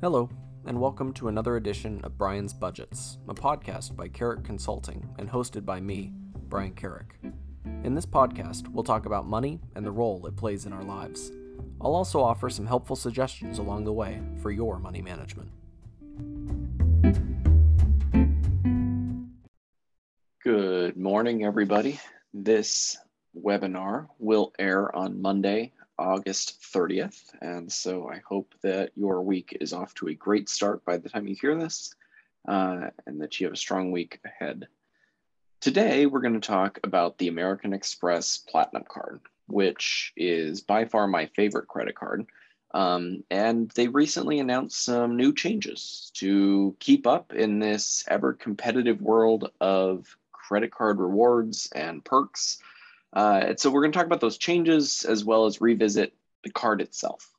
Hello, and welcome to another edition of Brian's Budgets, a podcast by Kerrick Consulting and hosted by me, Brian Kerrick. In this podcast, we'll talk about money and the role it plays in our lives. I'll also offer some helpful suggestions along the way for your money management. Good morning, everybody. This webinar will air on Monday, August 30th. And so I hope that your week is off to a great start by the time you hear this uh, and that you have a strong week ahead. Today, we're going to talk about the American Express Platinum Card, which is by far my favorite credit card. Um, and they recently announced some new changes to keep up in this ever competitive world of credit card rewards and perks. Uh, and so we're going to talk about those changes as well as revisit the card itself.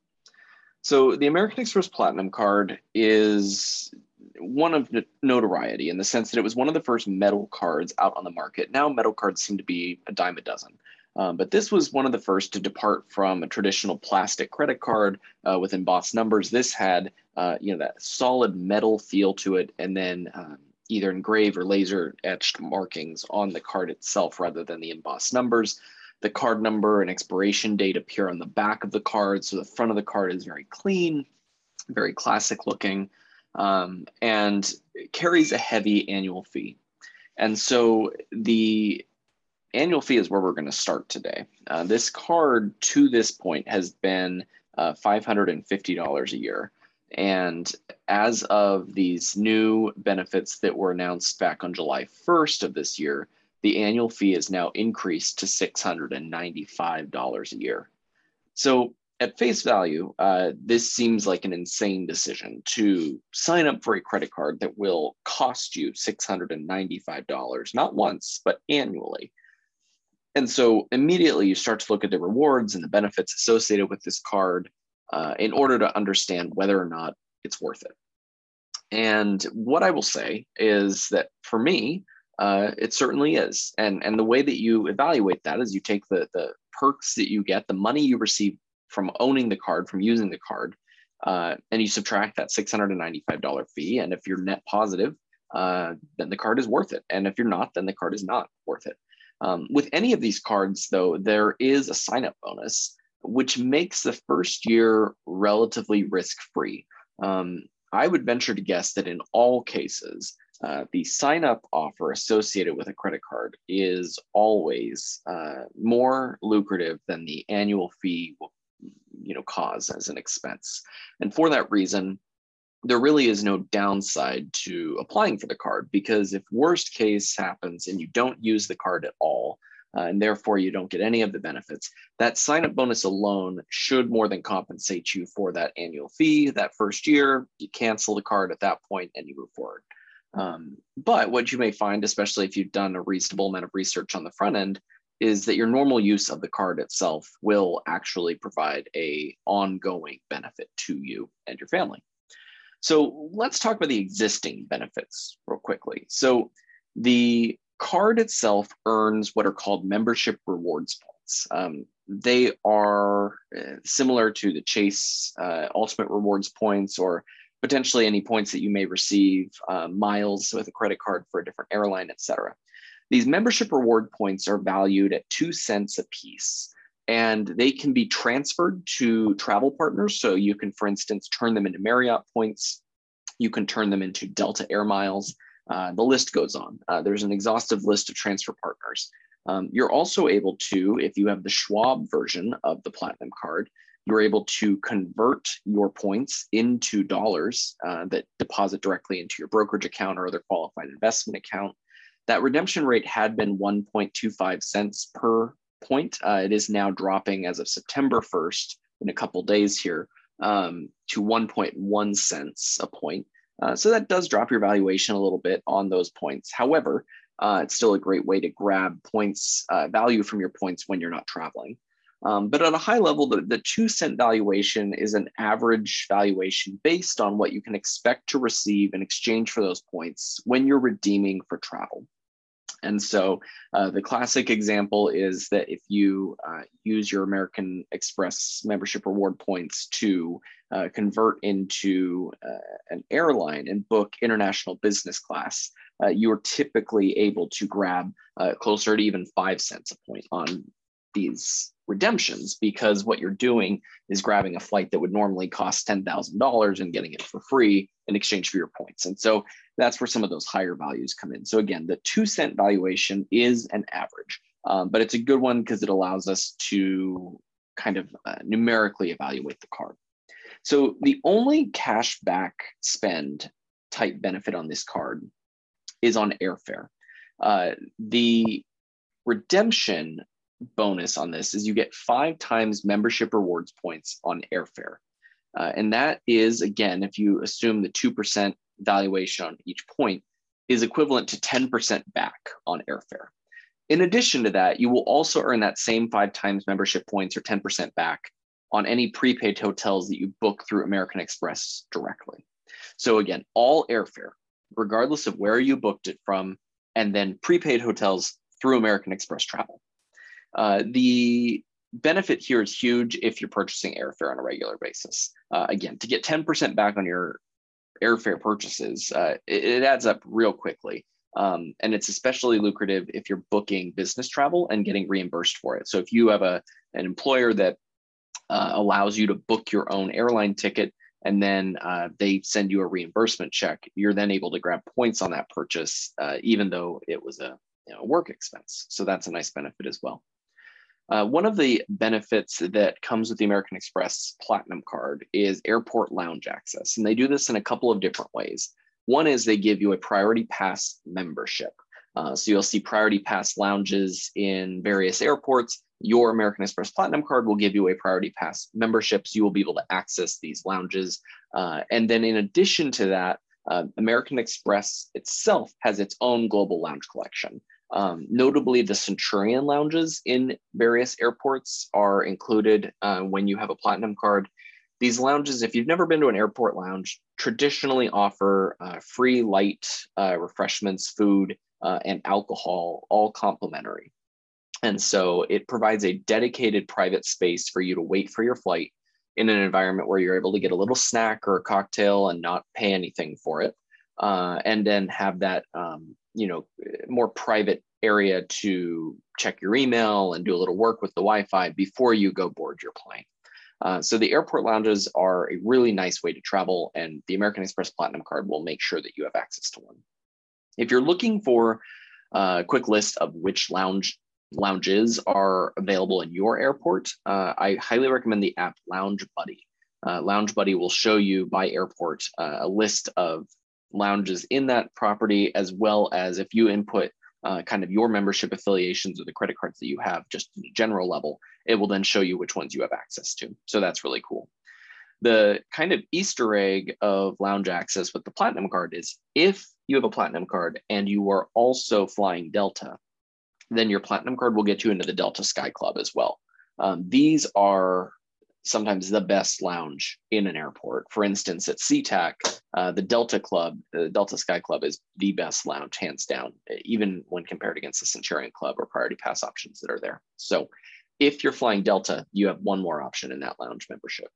So the American Express Platinum card is one of notoriety in the sense that it was one of the first metal cards out on the market. Now metal cards seem to be a dime a dozen. Um, but this was one of the first to depart from a traditional plastic credit card uh, with embossed numbers. This had, uh, you know, that solid metal feel to it, and then um, either engraved or laser etched markings on the card itself rather than the embossed numbers. The card number and expiration date appear on the back of the card. So the front of the card is very clean, very classic looking, um, and carries a heavy annual fee. And so the annual fee is where we're going to start today. Uh, this card to this point has been uh, $550 a year. And as of these new benefits that were announced back on July 1st of this year, the annual fee is now increased to $695 a year. So, at face value, uh, this seems like an insane decision to sign up for a credit card that will cost you $695, not once, but annually. And so immediately you start to look at the rewards and the benefits associated with this card uh, in order to understand whether or not it's worth it. And what I will say is that for me, uh, it certainly is. And, and the way that you evaluate that is you take the, the perks that you get, the money you receive from owning the card, from using the card, uh, and you subtract that $695 fee. And if you're net positive, uh, then the card is worth it. And if you're not, then the card is not worth it. Um, with any of these cards, though, there is a sign up bonus which makes the first year relatively risk free. Um, I would venture to guess that in all cases, uh, the sign up offer associated with a credit card is always uh, more lucrative than the annual fee will you know cause as an expense and for that reason there really is no downside to applying for the card because if worst case happens and you don't use the card at all uh, and therefore you don't get any of the benefits. That sign up bonus alone should more than compensate you for that annual fee that first year. You cancel the card at that point and you move forward. Um, but what you may find, especially if you've done a reasonable amount of research on the front end, is that your normal use of the card itself will actually provide a ongoing benefit to you and your family. So let's talk about the existing benefits real quickly. So the card itself earns what are called membership rewards points. Um, they are uh, similar to the Chase uh, Ultimate Rewards points or potentially any points that you may receive, uh, miles with a credit card for a different airline, etc. These membership reward points are valued at two cents a piece and they can be transferred to travel partners. So you can, for instance, turn them into Marriott points. You can turn them into Delta Air Miles. Uh, the list goes on. Uh, there's an exhaustive list of transfer partners. Um, you're also able to, if you have the Schwab version of the Platinum card, you're able to convert your points into dollars uh, that deposit directly into your brokerage account or other qualified investment account. That redemption rate had been 1.25 cents per point. Uh, it is now dropping as of September 1st in a couple days here um, to 1.1 cents a point. Uh, so that does drop your valuation a little bit on those points. However, uh, it's still a great way to grab points uh, value from your points when you're not traveling. Um, but at a high level, the, the two cent valuation is an average valuation based on what you can expect to receive in exchange for those points when you're redeeming for travel. And so uh, the classic example is that if you uh, use your American Express membership reward points to uh, convert into uh, an airline and book international business class, uh, you're typically able to grab uh, closer to even five cents a point on these redemptions because what you're doing is grabbing a flight that would normally cost $10,000 and getting it for free in exchange for your points. And so that's where some of those higher values come in. So again, the two cent valuation is an average, um, but it's a good one because it allows us to kind of uh, numerically evaluate the card. So the only cash back spend type benefit on this card is on airfare. Uh, the redemption bonus on this is you get five times membership rewards points on airfare. Uh, and that is, again, if you assume the 2% valuation on each point, is equivalent to 10% back on airfare. In addition to that, you will also earn that same five times membership points or 10% back on any prepaid hotels that you book through American Express directly. So, again, all airfare, regardless of where you booked it from, and then prepaid hotels through American Express travel. Uh, the benefit here is huge if you're purchasing airfare on a regular basis. Uh, again, to get 10% back on your airfare purchases, uh, it, it, adds up real quickly. Um, and it's especially lucrative if you're booking business travel and getting reimbursed for it. So if you have a, an employer that uh, allows you to book your own airline ticket and then uh, they send you a reimbursement check, you're then able to grab points on that purchase, uh, even though it was a you know, work expense. So that's a nice benefit as well. Uh, one of the benefits that comes with the American Express Platinum card is airport lounge access. And they do this in a couple of different ways. One is they give you a priority pass membership. Uh, so you'll see priority pass lounges in various airports. Your American Express Platinum card will give you a priority pass membership. So you will be able to access these lounges. Uh, and then in addition to that, uh, American Express itself has its own global lounge collection. Um, notably, the Centurion lounges in various airports are included uh, when you have a platinum card. These lounges, if you've never been to an airport lounge, traditionally offer uh, free light uh, refreshments, food, uh, and alcohol, all complimentary. And so it provides a dedicated private space for you to wait for your flight in an environment where you're able to get a little snack or a cocktail and not pay anything for it. Uh, and then have that um, you know more private area to check your email and do a little work with the Wi-Fi before you go board your plane. Uh, so the airport lounges are a really nice way to travel, and the American Express Platinum card will make sure that you have access to one. If you're looking for a quick list of which lounge lounges are available in your airport, uh, I highly recommend the app Lounge Buddy. Uh, Lounge Buddy will show you by airport uh, a list of lounges in that property, as well as if you input uh, kind of your membership affiliations or the credit cards that you have, just a general level, it will then show you which ones you have access to. So that's really cool. The kind of Easter egg of lounge access with the Platinum card is if you have a Platinum card and you are also flying Delta, then your Platinum card will get you into the Delta Sky Club as well. Um, these are sometimes the best lounge in an airport. For instance, at SeaTac, uh, the Delta Club, the Delta Sky Club is the best lounge, hands down, even when compared against the Centurion Club or Priority Pass options that are there. So if you're flying Delta, you have one more option in that lounge membership.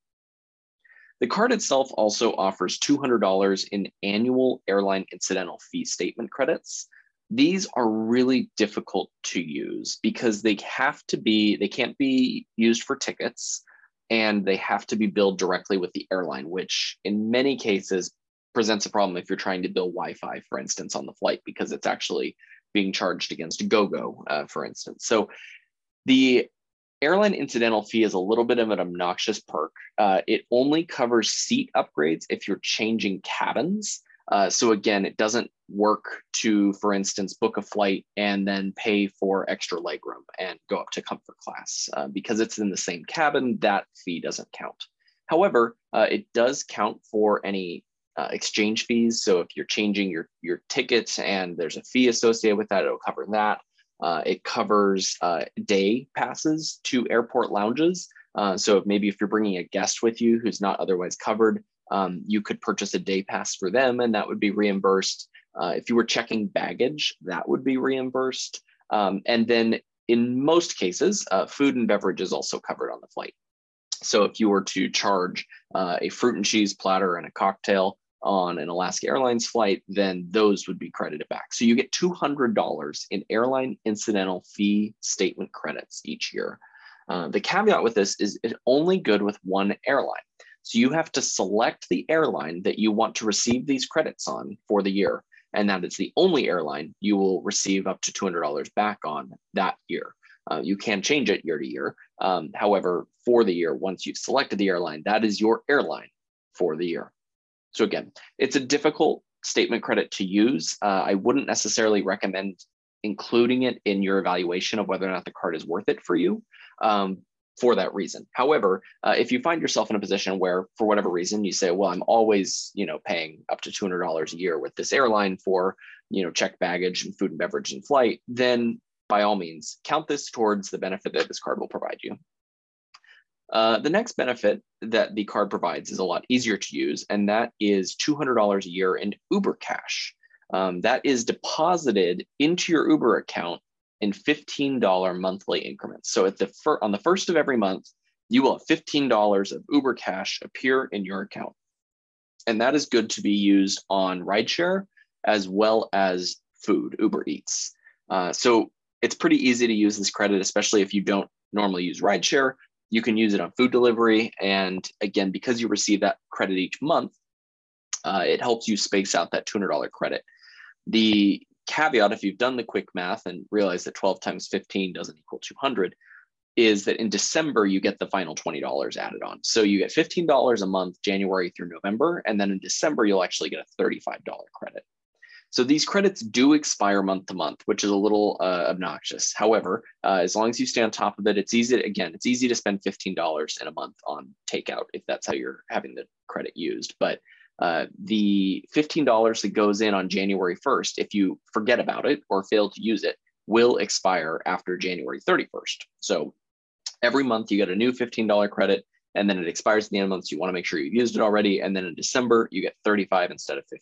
The card itself also offers $200 in annual airline incidental fee statement credits. These are really difficult to use because they have to be, they can't be used for tickets and they have to be billed directly with the airline, which in many cases presents a problem if you're trying to bill Wi-Fi, for instance, on the flight because it's actually being charged against GoGo, uh, for instance. So the airline incidental fee is a little bit of an obnoxious perk. Uh, it only covers seat upgrades if you're changing cabins. Uh, so again, it doesn't work to, for instance, book a flight and then pay for extra legroom and go up to comfort class. Uh, because it's in the same cabin, that fee doesn't count. However, uh, it does count for any uh, exchange fees. So if you're changing your, your tickets and there's a fee associated with that, it'll cover that. Uh, it covers uh, day passes to airport lounges. so if maybe if you're bringing a guest with you who's not otherwise covered, um, you could purchase a day pass for them and that would be reimbursed. Uh, if you were checking baggage, that would be reimbursed. Um, and then in most cases, uh, food and beverage is also covered on the flight. So if you were to charge uh, a fruit and cheese platter and a cocktail on an Alaska Airlines flight, then those would be credited back. So you get $200 in airline incidental fee statement credits each year. Uh, the caveat with this is it's only good with one airline. So you have to select the airline that you want to receive these credits on for the year. And that is the only airline you will receive up to $200 back on that year. Uh, you can change it year to year. Um, however, for the year, once you've selected the airline, that is your airline for the year. So again, it's a difficult statement credit to use. Uh, I wouldn't necessarily recommend including it in your evaluation of whether or not the card is worth it for you um, for that reason. However, uh, if you find yourself in a position where, for whatever reason, you say, "Well, I'm always, you know, paying up to two hundred dollars a year with this airline for, you know, check baggage and food and beverage and flight," then by all means, count this towards the benefit that this card will provide you. Uh, the next benefit that the card provides is a lot easier to use, and that is $200 a year in Uber Cash. Um, that is deposited into your Uber account in $15 monthly increments. So at the fir- on the first of every month, you will have $15 of Uber Cash appear in your account. And that is good to be used on rideshare as well as food, Uber Eats. Uh, so it's pretty easy to use this credit, especially if you don't normally use rideshare. You can use it on food delivery. And again, because you receive that credit each month, uh, it helps you space out that $200 credit. The caveat, if you've done the quick math and realize that 12 times 15 doesn't equal 200, is that in December, you get the final $20 added on. So you get $15 a month, January through November. And then in December, you'll actually get a $35 credit. So these credits do expire month to month, which is a little uh, obnoxious. However, uh, as long as you stay on top of it, it's easy. To, again, it's easy to spend fifteen dollars in a month on takeout if that's how you're having the credit used. But uh, the fifteen dollars that goes in on January first, if you forget about it or fail to use it, will expire after January thirty first. So every month you get a new fifteen dollar credit and then it expires at the end of the month. So you want to make sure you've used it already. And then in December, you get 35 instead of 15.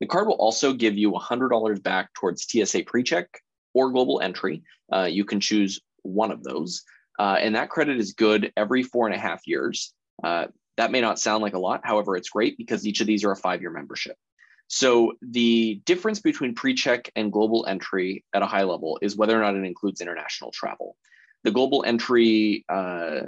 The card will also give you $100 back towards TSA PreCheck or Global Entry. Uh, you can choose one of those. Uh, and that credit is good every four and a half years. Uh, that may not sound like a lot. However, it's great because each of these are a five year membership. So the difference between pre-check and Global Entry at a high level is whether or not it includes international travel. The Global Entry uh,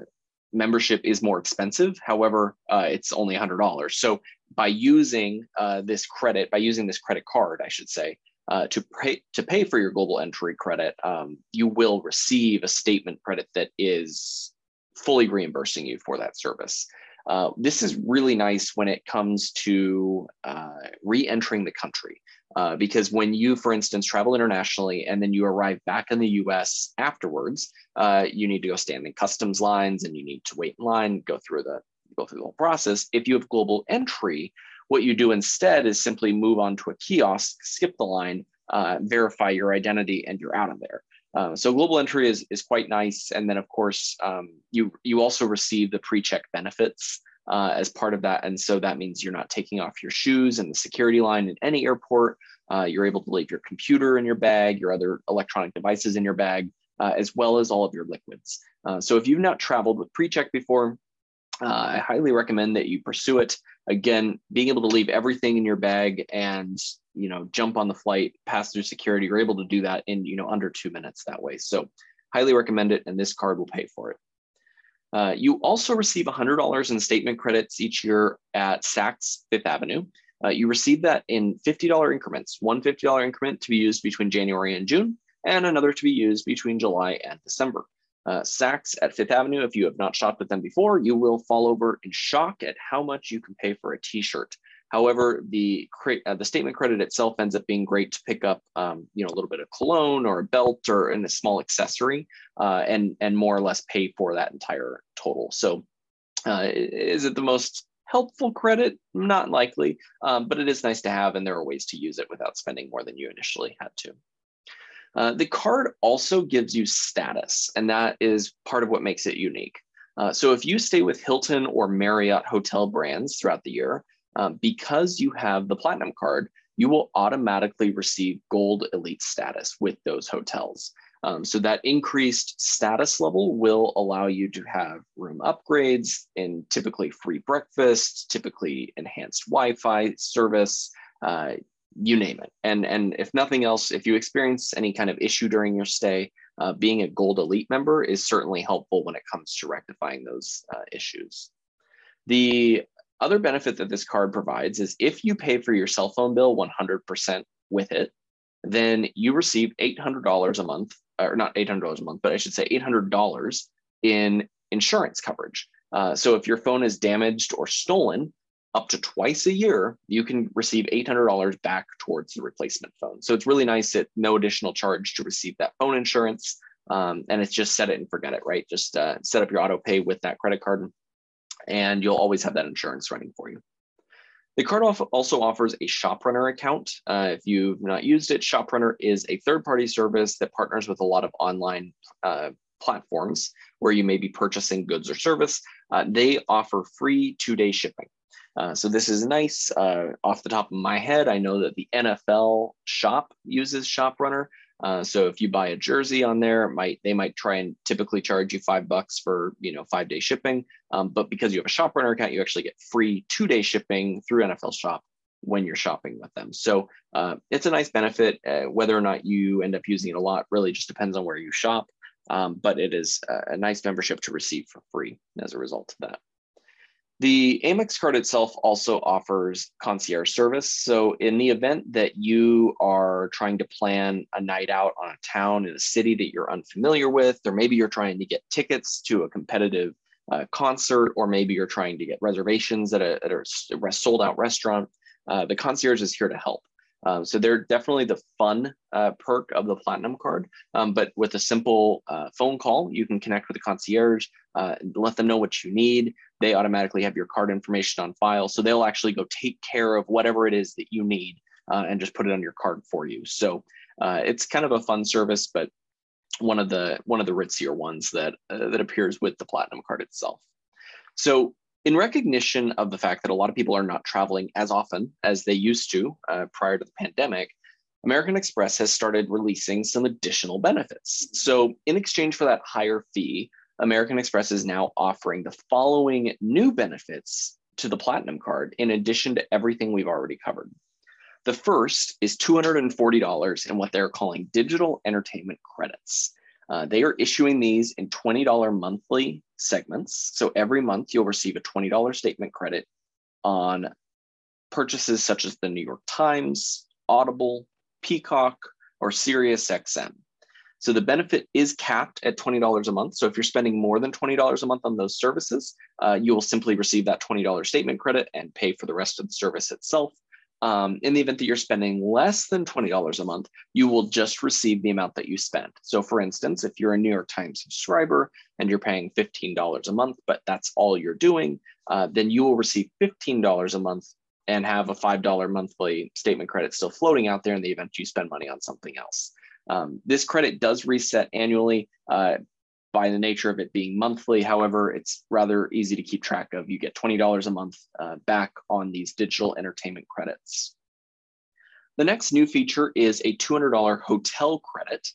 membership is more expensive. However, uh, it's only $100. So by using uh, this credit, by using this credit card, I should say, uh, to pay to pay for your global entry credit, um, you will receive a statement credit that is fully reimbursing you for that service. Uh, this is really nice when it comes to uh, re-entering the country. Uh, because when you, for instance, travel internationally and then you arrive back in the US afterwards, uh, you need to go stand in customs lines and you need to wait in line, go through the go through the whole process. If you have global entry, what you do instead is simply move on to a kiosk, skip the line, uh, verify your identity, and you're out of there. Uh, so global entry is, is quite nice. And then of course, um, you, you also receive the pre-check benefits uh, as part of that. And so that means you're not taking off your shoes in the security line in any airport. Uh, you're able to leave your computer in your bag, your other electronic devices in your bag, uh, as well as all of your liquids. Uh, so if you've not traveled with pre-check before, uh, I highly recommend that you pursue it. Again, being able to leave everything in your bag and you know jump on the flight, pass through security, you're able to do that in you know under two minutes that way. So highly recommend it, and this card will pay for it. Uh, you also receive $100 in statement credits each year at Saks Fifth Avenue. Uh, you receive that in $50 increments, one $50 increment to be used between January and June, and another to be used between July and December. Uh, Saks at Fifth Avenue, if you have not shopped with them before, you will fall over in shock at how much you can pay for a t-shirt. However, the uh, the statement credit itself ends up being great to pick up, um, you know, a little bit of cologne or a belt or in a small accessory, uh, and and more or less pay for that entire total. So, uh, is it the most helpful credit? Not likely, um, but it is nice to have, and there are ways to use it without spending more than you initially had to. Uh, the card also gives you status, and that is part of what makes it unique. Uh, so if you stay with Hilton or Marriott hotel brands throughout the year, um, because you have the platinum card, you will automatically receive gold elite status with those hotels. Um, so that increased status level will allow you to have room upgrades and typically free breakfast, typically enhanced Wi-Fi service, uh, you name it. And, and if nothing else, if you experience any kind of issue during your stay, uh, being a Gold Elite member is certainly helpful when it comes to rectifying those uh, issues. The other benefit that this card provides is if you pay for your cell phone bill 100% with it, then you receive $800 a month, or not $800 a month, but I should say $800 in insurance coverage. Uh, so if your phone is damaged or stolen, up to twice a year, you can receive $800 back towards the replacement phone. So it's really nice at no additional charge to receive that phone insurance. Um, and it's just set it and forget it, right? Just uh, set up your auto pay with that credit card and you'll always have that insurance running for you. The card also offers a ShopRunner account. Uh, if you've not used it, ShopRunner is a third-party service that partners with a lot of online uh, platforms where you may be purchasing goods or service. Uh, they offer free two-day shipping. Uh, so this is nice. Uh, off the top of my head, I know that the NFL shop uses ShopRunner. Uh, so if you buy a jersey on there, might they might try and typically charge you five bucks for you know five day shipping. Um, but because you have a shop runner account, you actually get free two day shipping through NFL Shop when you're shopping with them. So uh, it's a nice benefit. Uh, whether or not you end up using it a lot really just depends on where you shop. Um, but it is a, a nice membership to receive for free as a result of that. The Amex card itself also offers concierge service. So, in the event that you are trying to plan a night out on a town in a city that you're unfamiliar with, or maybe you're trying to get tickets to a competitive uh, concert, or maybe you're trying to get reservations at a, at a sold out restaurant, uh, the concierge is here to help. Um, so they're definitely the fun uh, perk of the platinum card. Um, but with a simple uh, phone call, you can connect with the concierge, uh, let them know what you need. They automatically have your card information on file. So they'll actually go take care of whatever it is that you need uh, and just put it on your card for you. So uh, it's kind of a fun service, but one of the one of the ritzier ones that uh, that appears with the platinum card itself. So in recognition of the fact that a lot of people are not traveling as often as they used to uh, prior to the pandemic, American Express has started releasing some additional benefits. So, in exchange for that higher fee, American Express is now offering the following new benefits to the Platinum card, in addition to everything we've already covered. The first is $240 in what they're calling digital entertainment credits. Uh, they are issuing these in $20 monthly segments. So every month you'll receive a $20 statement credit on purchases such as the New York Times, Audible, Peacock, or SiriusXM. So the benefit is capped at $20 a month. So if you're spending more than $20 a month on those services, uh, you will simply receive that $20 statement credit and pay for the rest of the service itself. Um, in the event that you're spending less than $20 a month, you will just receive the amount that you spent. So, for instance, if you're a New York Times subscriber and you're paying $15 a month, but that's all you're doing, uh, then you will receive $15 a month and have a $5 monthly statement credit still floating out there in the event you spend money on something else. Um, this credit does reset annually. Uh, by the nature of it being monthly. However, it's rather easy to keep track of. You get $20 a month uh, back on these digital entertainment credits. The next new feature is a $200 hotel credit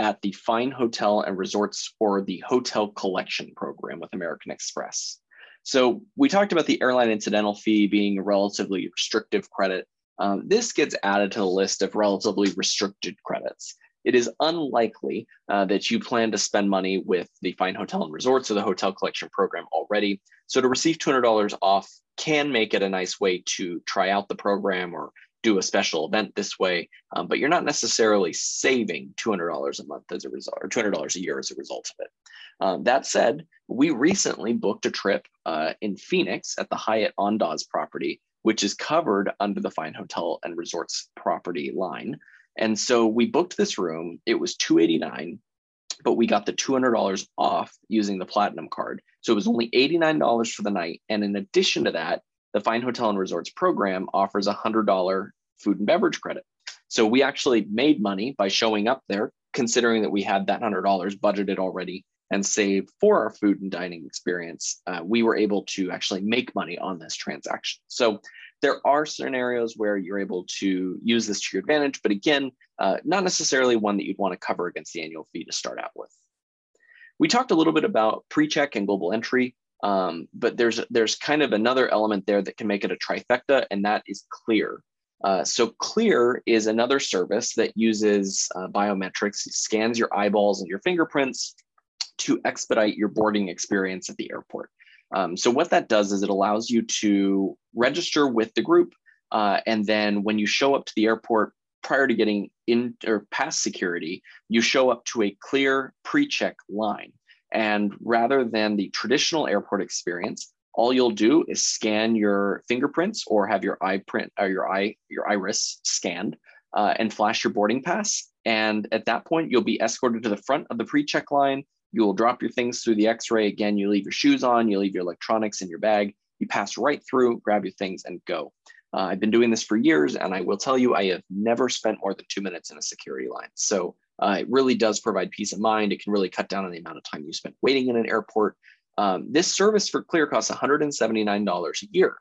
at the Fine Hotel and Resorts or the Hotel Collection Program with American Express. So we talked about the airline incidental fee being a relatively restrictive credit. Um, this gets added to the list of relatively restricted credits it is unlikely uh, that you plan to spend money with the Fine Hotel and Resorts or the Hotel Collection Program already. So to receive $200 off can make it a nice way to try out the program or do a special event this way, um, but you're not necessarily saving $200 a month as a result, or $200 a year as a result of it. Um, that said, we recently booked a trip uh, in Phoenix at the Hyatt Andaz property, which is covered under the Fine Hotel and Resorts property line. And so we booked this room. It was 289 but we got the $200 off using the platinum card. So it was only $89 for the night. And in addition to that, the Fine Hotel and Resorts program offers a $100 food and beverage credit. So we actually made money by showing up there, considering that we had that $100 budgeted already and saved for our food and dining experience. Uh, we were able to actually make money on this transaction. So There are scenarios where you're able to use this to your advantage, but again, uh, not necessarily one that you'd want to cover against the annual fee to start out with. We talked a little bit about pre-check and global entry, um, but there's there's kind of another element there that can make it a trifecta, and that is Clear. Uh, so Clear is another service that uses uh, biometrics, scans your eyeballs and your fingerprints to expedite your boarding experience at the airport. Um, so what that does is it allows you to register with the group, uh, and then when you show up to the airport prior to getting in or past security, you show up to a clear pre-check line. And rather than the traditional airport experience, all you'll do is scan your fingerprints or have your eye print or your eye your iris scanned uh, and flash your boarding pass. And at that point, you'll be escorted to the front of the pre-check line. You will drop your things through the X-ray. Again, you leave your shoes on, you leave your electronics in your bag. You pass right through, grab your things, and go. Uh, I've been doing this for years, and I will tell you, I have never spent more than two minutes in a security line. So uh, it really does provide peace of mind. It can really cut down on the amount of time you spend waiting in an airport. Um, this service for Clear costs $179 a year.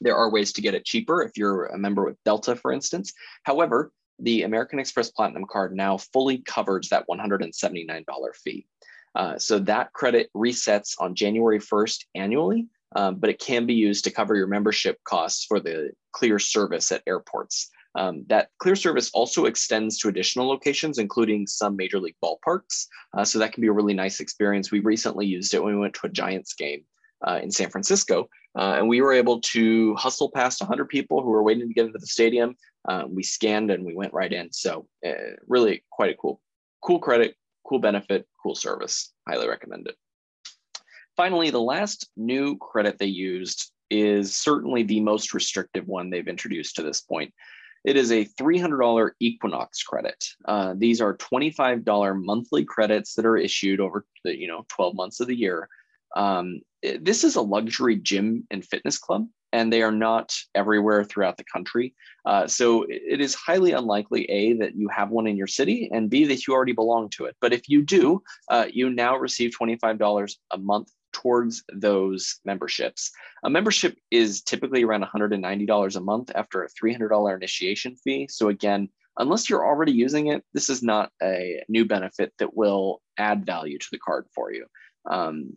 There are ways to get it cheaper if you're a member with Delta, for instance. However, the American Express Platinum card now fully covers that $179 fee. Uh, so that credit resets on January 1st annually, um, but it can be used to cover your membership costs for the Clear service at airports. Um, that Clear service also extends to additional locations, including some major league ballparks. Uh, so that can be a really nice experience. We recently used it when we went to a Giants game uh, in San Francisco, uh, and we were able to hustle past 100 people who were waiting to get into the stadium. Uh, we scanned and we went right in. So uh, really quite a cool, cool credit, cool benefit, cool service. Highly recommend it. Finally, the last new credit they used is certainly the most restrictive one they've introduced to this point. It is a $300 Equinox credit. Uh, these are $25 monthly credits that are issued over the you know 12 months of the year. Um, this is a luxury gym and fitness club, and they are not everywhere throughout the country. Uh, so it is highly unlikely a that you have one in your city, and b that you already belong to it. But if you do, uh, you now receive $25 a month towards those memberships. A membership is typically around $190 a month after a $300 initiation fee. So again, unless you're already using it, this is not a new benefit that will add value to the card for you. Um,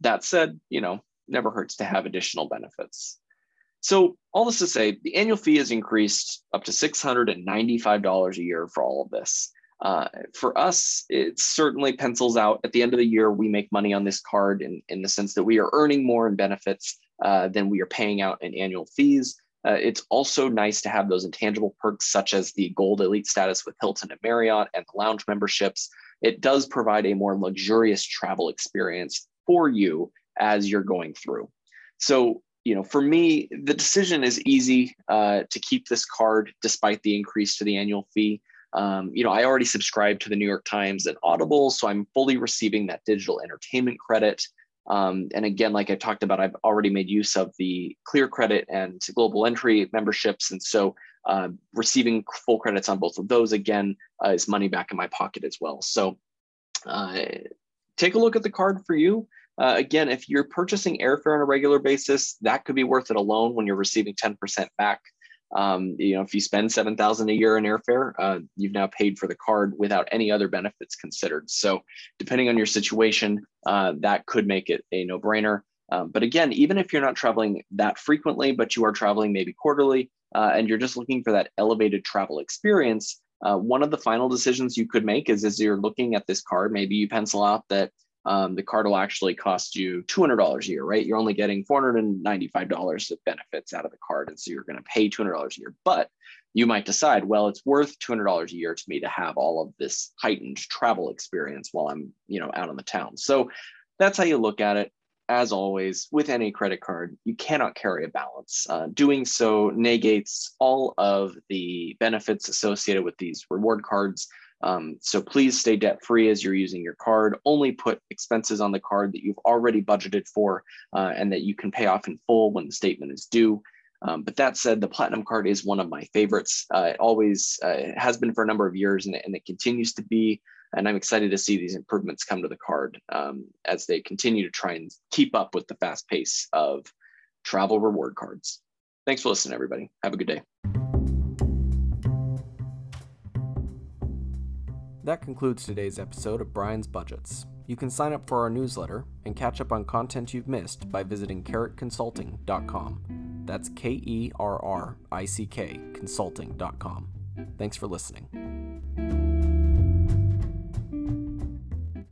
that said, you know, never hurts to have additional benefits. So all this to say, the annual fee has increased up to $695 a year for all of this. Uh, for us, it certainly pencils out. At the end of the year, we make money on this card in, in the sense that we are earning more in benefits uh, than we are paying out in annual fees. Uh, it's also nice to have those intangible perks, such as the gold elite status with Hilton and Marriott and the lounge memberships. It does provide a more luxurious travel experience for you as you're going through. So, you know, for me, the decision is easy uh, to keep this card despite the increase to the annual fee. Um, you know, I already subscribe to the New York Times and Audible, so I'm fully receiving that digital entertainment credit. Um, and again, like I talked about, I've already made use of the Clear Credit and Global Entry memberships, and so uh, receiving full credits on both of those again uh, is money back in my pocket as well. So uh, take a look at the card for you. Uh, again, if you're purchasing airfare on a regular basis, that could be worth it alone when you're receiving 10% back. Um, you know, if you spend seven thousand a year in airfare, uh, you've now paid for the card without any other benefits considered. So, depending on your situation, uh, that could make it a no-brainer. Um, but again, even if you're not traveling that frequently, but you are traveling maybe quarterly, uh, and you're just looking for that elevated travel experience, uh, one of the final decisions you could make is as you're looking at this card, maybe you pencil out that um, the card will actually cost you $200 a year, right? You're only getting $495 of benefits out of the card. And so you're going to pay $200 a year. But you might decide, well, it's worth $200 a year to me to have all of this heightened travel experience while I'm, you know, out on the town. So that's how you look at it. As always, with any credit card, you cannot carry a balance. Uh, doing so negates all of the benefits associated with these reward cards um, so please stay debt free as you're using your card. Only put expenses on the card that you've already budgeted for uh, and that you can pay off in full when the statement is due. Um, but that said, the Platinum card is one of my favorites. Uh, it always uh, has been for a number of years and, and, it continues to be. And I'm excited to see these improvements come to the card um, as they continue to try and keep up with the fast pace of travel reward cards. Thanks for listening, everybody. Have a good day. That concludes today's episode of Brian's Budgets. You can sign up for our newsletter and catch up on content you've missed by visiting kerrickconsulting.com. That's K E R R I C K consulting.com. Thanks for listening.